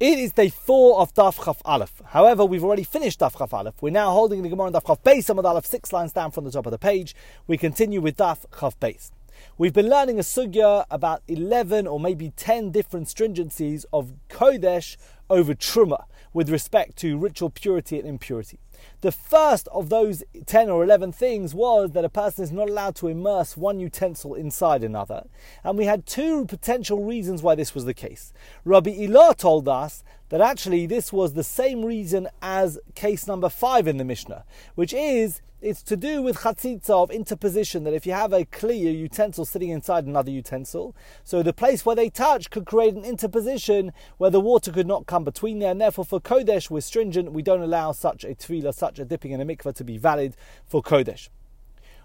It is day four of Daf Chaf Aleph. However, we've already finished Daf Chaf Aleph. We're now holding the Gemara in Daf Chaf Beis, Amud Aleph, six lines down from the top of the page. We continue with Daf Chaf Beis. We've been learning a sugya about 11 or maybe 10 different stringencies of Kodesh over Truma with respect to ritual purity and impurity. The first of those 10 or 11 things was that a person is not allowed to immerse one utensil inside another. And we had two potential reasons why this was the case. Rabbi Ilah told us that actually this was the same reason as case number 5 in the Mishnah, which is it's to do with chatzitza of interposition, that if you have a clear utensil sitting inside another utensil, so the place where they touch could create an interposition where the water could not come between there, and therefore for Kodesh we're stringent, we don't allow such a tevilah, such a dipping in a mikveh to be valid for Kodesh.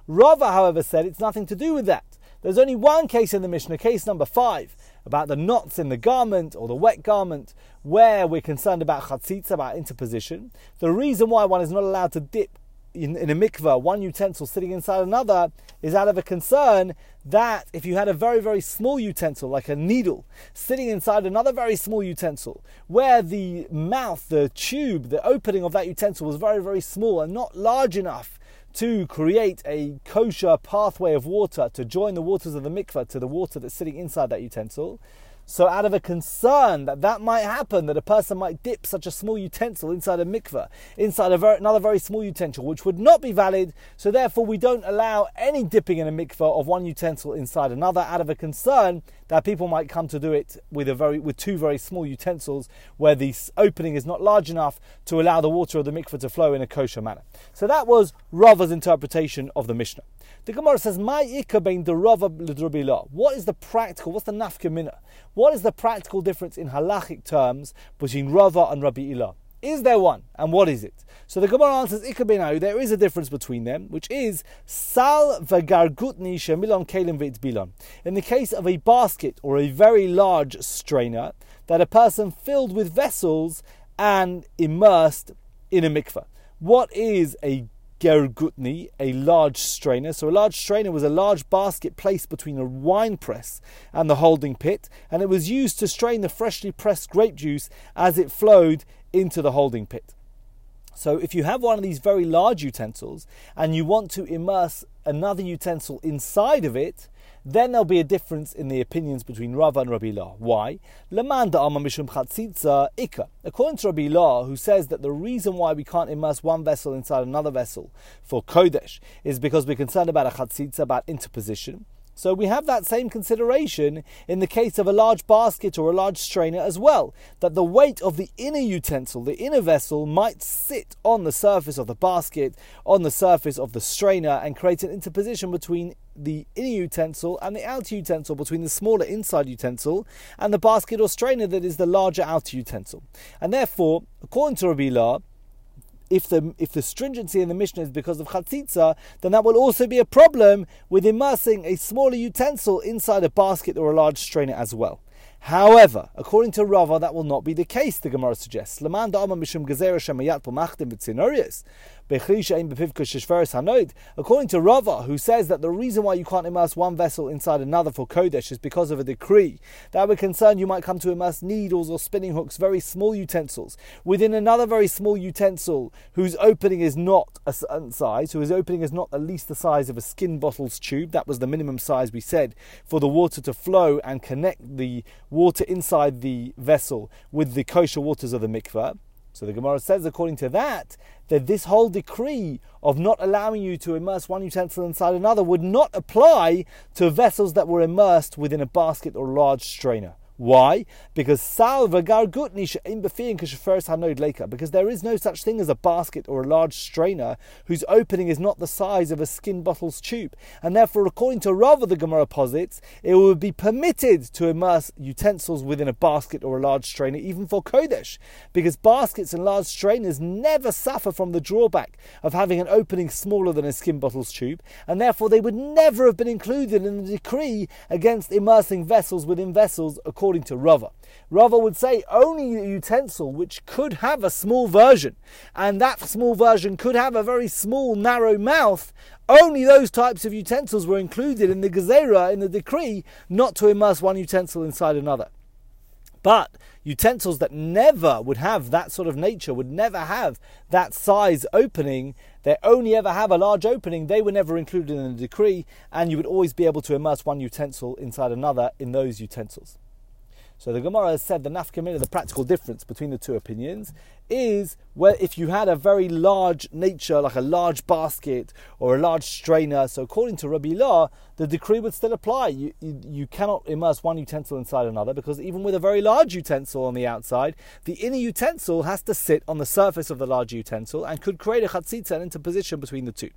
Rava, however, said it's nothing to do with that. There's only one case in the Mishnah, case number five, about the knots in the garment or the wet garment, where we're concerned about chatzitza, about interposition. The reason why one is not allowed to dip in, in a mikveh, one utensil sitting inside another, is out of a concern that if you had a very, very small utensil, like a needle, sitting inside another very small utensil, where the mouth, the tube, the opening of that utensil was very, very small and not large enough to create a kosher pathway of water to join the waters of the mikveh to the water that's sitting inside that utensil, so, out of a concern that that might happen, that a person might dip such a small utensil inside a mikveh, inside another very small utensil, which would not be valid, so therefore we don't allow any dipping in a mikveh of one utensil inside another, out of a concern that people might come to do it with a very with two very small utensils, where the opening is not large enough to allow the water of the mikveh to flow in a kosher manner. So that was Rava's interpretation of the Mishnah. The Gemara says, "My ikabein the Rava What is the practical? What's the nafkamina? What is the practical difference in halachic terms between Rava and Rabbi Ilah? Is there one? And what is it? So the Gemara answers, Ikabeinayu, there is a difference between them, which is Sal v'gargutni shemilon kelim bilon. In the case of a basket or a very large strainer, that a person filled with vessels and immersed in a mikveh. What is a gergutni, a large strainer. So a large strainer was a large basket placed between a wine press and the holding pit, and it was used to strain the freshly pressed grape juice as it flowed into the holding pit. So if you have one of these very large utensils and you want to immerse another utensil inside of it, then there'll be a difference in the opinions between Rava and Rabbi Ilah. Why? According to Rabbi Ilah, who says that the reason why we can't immerse one vessel inside another vessel for Kodesh is because we're concerned about a chatzitza, about interposition. So we have that same consideration in the case of a large basket or a large strainer as well, that the weight of the inner utensil, the inner vessel, might sit on the surface of the basket, on the surface of the strainer, and create an interposition between the inner utensil and the outer utensil, between the smaller inside utensil and the basket or strainer that is the larger outer utensil. And therefore, according to Rabbi if the if the stringency in the Mishnah is because of chatzitza, then that will also be a problem with immersing a smaller utensil inside a basket or a large strainer as well. However, according to Rava, that will not be the case, the Gemara suggests. According to Rava, who says that the reason why you can't immerse one vessel inside another for Kodesh is because of a decree that we're concerned you might come to immerse needles or spinning hooks, very small utensils, within another very small utensil whose opening is not a certain uh, size, whose opening is not at least the size of a skin bottle's tube. That was the minimum size we said for the water to flow and connect the water inside the vessel with the kosher waters of the mikveh. So the Gemara says, according to that, that this whole decree of not allowing you to immerse one utensil inside another would not apply to vessels that were immersed within a basket or large strainer. Why? Because salva gargutni hanod leka. Because there is no such thing as a basket or a large strainer whose opening is not the size of a skin bottle's tube, and therefore, according to Rava, the Gemara posits, it would be permitted to immerse utensils within a basket or a large strainer, even for kodesh, because baskets and large strainers never suffer from the drawback of having an opening smaller than a skin bottle's tube, and therefore they would never have been included in the decree against immersing vessels within vessels. According according to Rava. Rava would say only a utensil which could have a small version, and that small version could have a very small, narrow mouth. Only those types of utensils were included in the Gezerah, in the decree, not to immerse one utensil inside another. But utensils that never would have that sort of nature, would never have that size opening, they only ever have a large opening, they were never included in the decree, and you would always be able to immerse one utensil inside another in those utensils. So the Gemara has said the nafkamina, the practical difference between the two opinions, is where if you had a very large nature, like a large basket or a large strainer. So according to Rabbi Ilah, the decree would still apply. You, you, you cannot immerse one utensil inside another because even with a very large utensil on the outside, the inner utensil has to sit on the surface of the large utensil and could create a chatzitza interposition between the two.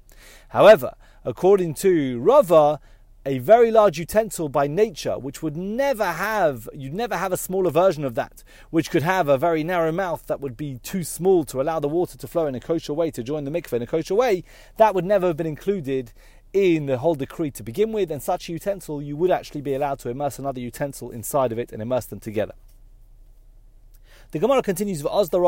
However, according to Rava, a very large utensil by nature, which would never have, you'd never have a smaller version of that, which could have a very narrow mouth that would be too small to allow the water to flow in a kosher way, to join the mikveh in a kosher way, that would never have been included in the whole decree to begin with, and such a utensil, you would actually be allowed to immerse another utensil inside of it and immerse them together. The Gemara continues with Ozda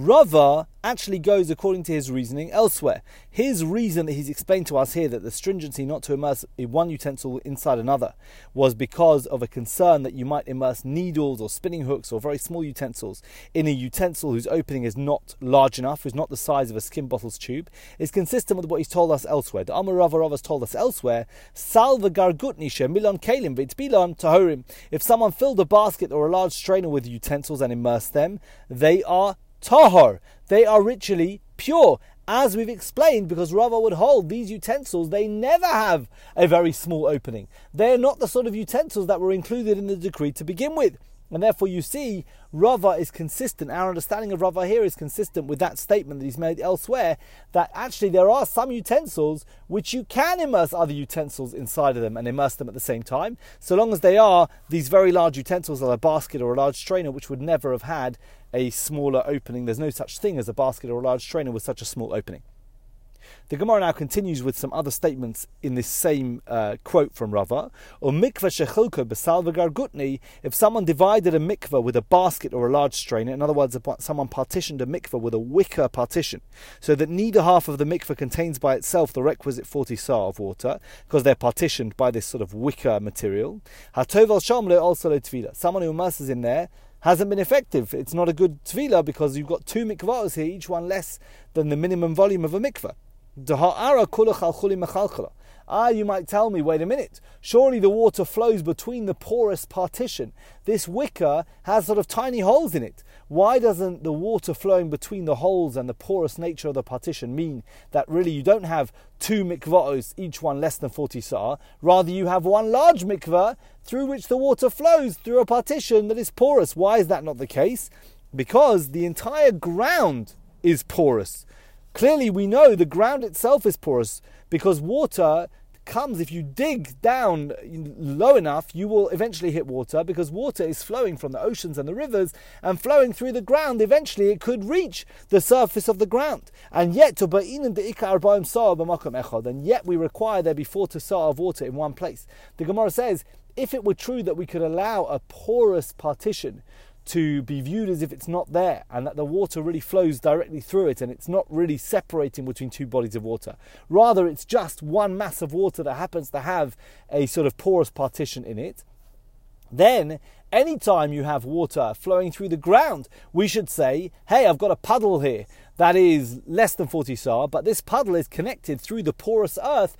Rava actually goes according to his reasoning elsewhere. His reason that he's explained to us here that the stringency not to immerse one utensil inside another was because of a concern that you might immerse needles or spinning hooks or very small utensils in a utensil whose opening is not large enough, who's not the size of a skin bottle's tube, is consistent with what he's told us elsewhere. The Amar Rava Rava has told us elsewhere, Salva gargutnisha milon kalim v'itbilon tahorim. If someone filled a basket or a large strainer with utensils and immersed them, they are tahor. They are ritually pure. As we've explained, because Rava would hold these utensils, they never have a very small opening. They are not the sort of utensils that were included in the decree to begin with. And therefore, you see, Rava is consistent. Our understanding of Rava here is consistent with that statement that he's made elsewhere that actually there are some utensils which you can immerse other utensils inside of them and immerse them at the same time, so long as they are these very large utensils like a basket or a large strainer, which would never have had a smaller opening. There's no such thing as a basket or a large strainer with such a small opening. The Gemara now continues with some other statements in this same uh, quote from Rava. If someone divided a mikvah with a basket or a large strainer, in other words, someone partitioned a mikvah with a wicker partition, so that neither half of the mikvah contains by itself the requisite 40 sah of water, because they're partitioned by this sort of wicker material. Also. Someone who immerses in there hasn't been effective. It's not a good tvila because you've got two mikvahs here, each one less than the minimum volume of a mikvah. Ah, you might tell me, wait a minute, surely the water flows between the porous partition. This wicker has sort of tiny holes in it. Why doesn't the water flowing between the holes and the porous nature of the partition mean that really you don't have two mikvahs, each one less than 40 sah? Rather, you have one large mikvah through which the water flows through a partition that is porous. Why is that not the case? Because the entire ground is porous. Clearly, we know the ground itself is porous because water comes, if you dig down low enough, you will eventually hit water because water is flowing from the oceans and the rivers and flowing through the ground. Eventually, it could reach the surface of the ground. And yet, to and yet we require there be 40 sah of water in one place. The Gemara says, if it were true that we could allow a porous partition to be viewed as if it's not there and that the water really flows directly through it and it's not really separating between two bodies of water. Rather, it's just one mass of water that happens to have a sort of porous partition in it. Then, anytime you have water flowing through the ground, we should say, hey, I've got a puddle here that is less than 40 sah, but this puddle is connected through the porous earth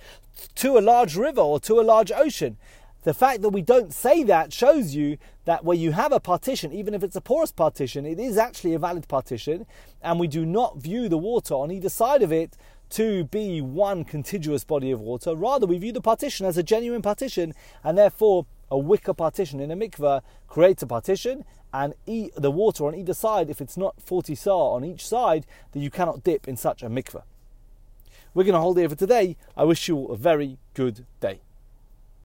to a large river or to a large ocean. The fact that we don't say that shows you that where you have a partition, even if it's a porous partition, it is actually a valid partition, and we do not view the water on either side of it to be one contiguous body of water. Rather, we view the partition as a genuine partition, and therefore a wicker partition in a mikveh creates a partition, and e- the water on either side, if it's not 40 sah on each side, that you cannot dip in such a mikveh. We're going to hold here for today. I wish you all a very good day.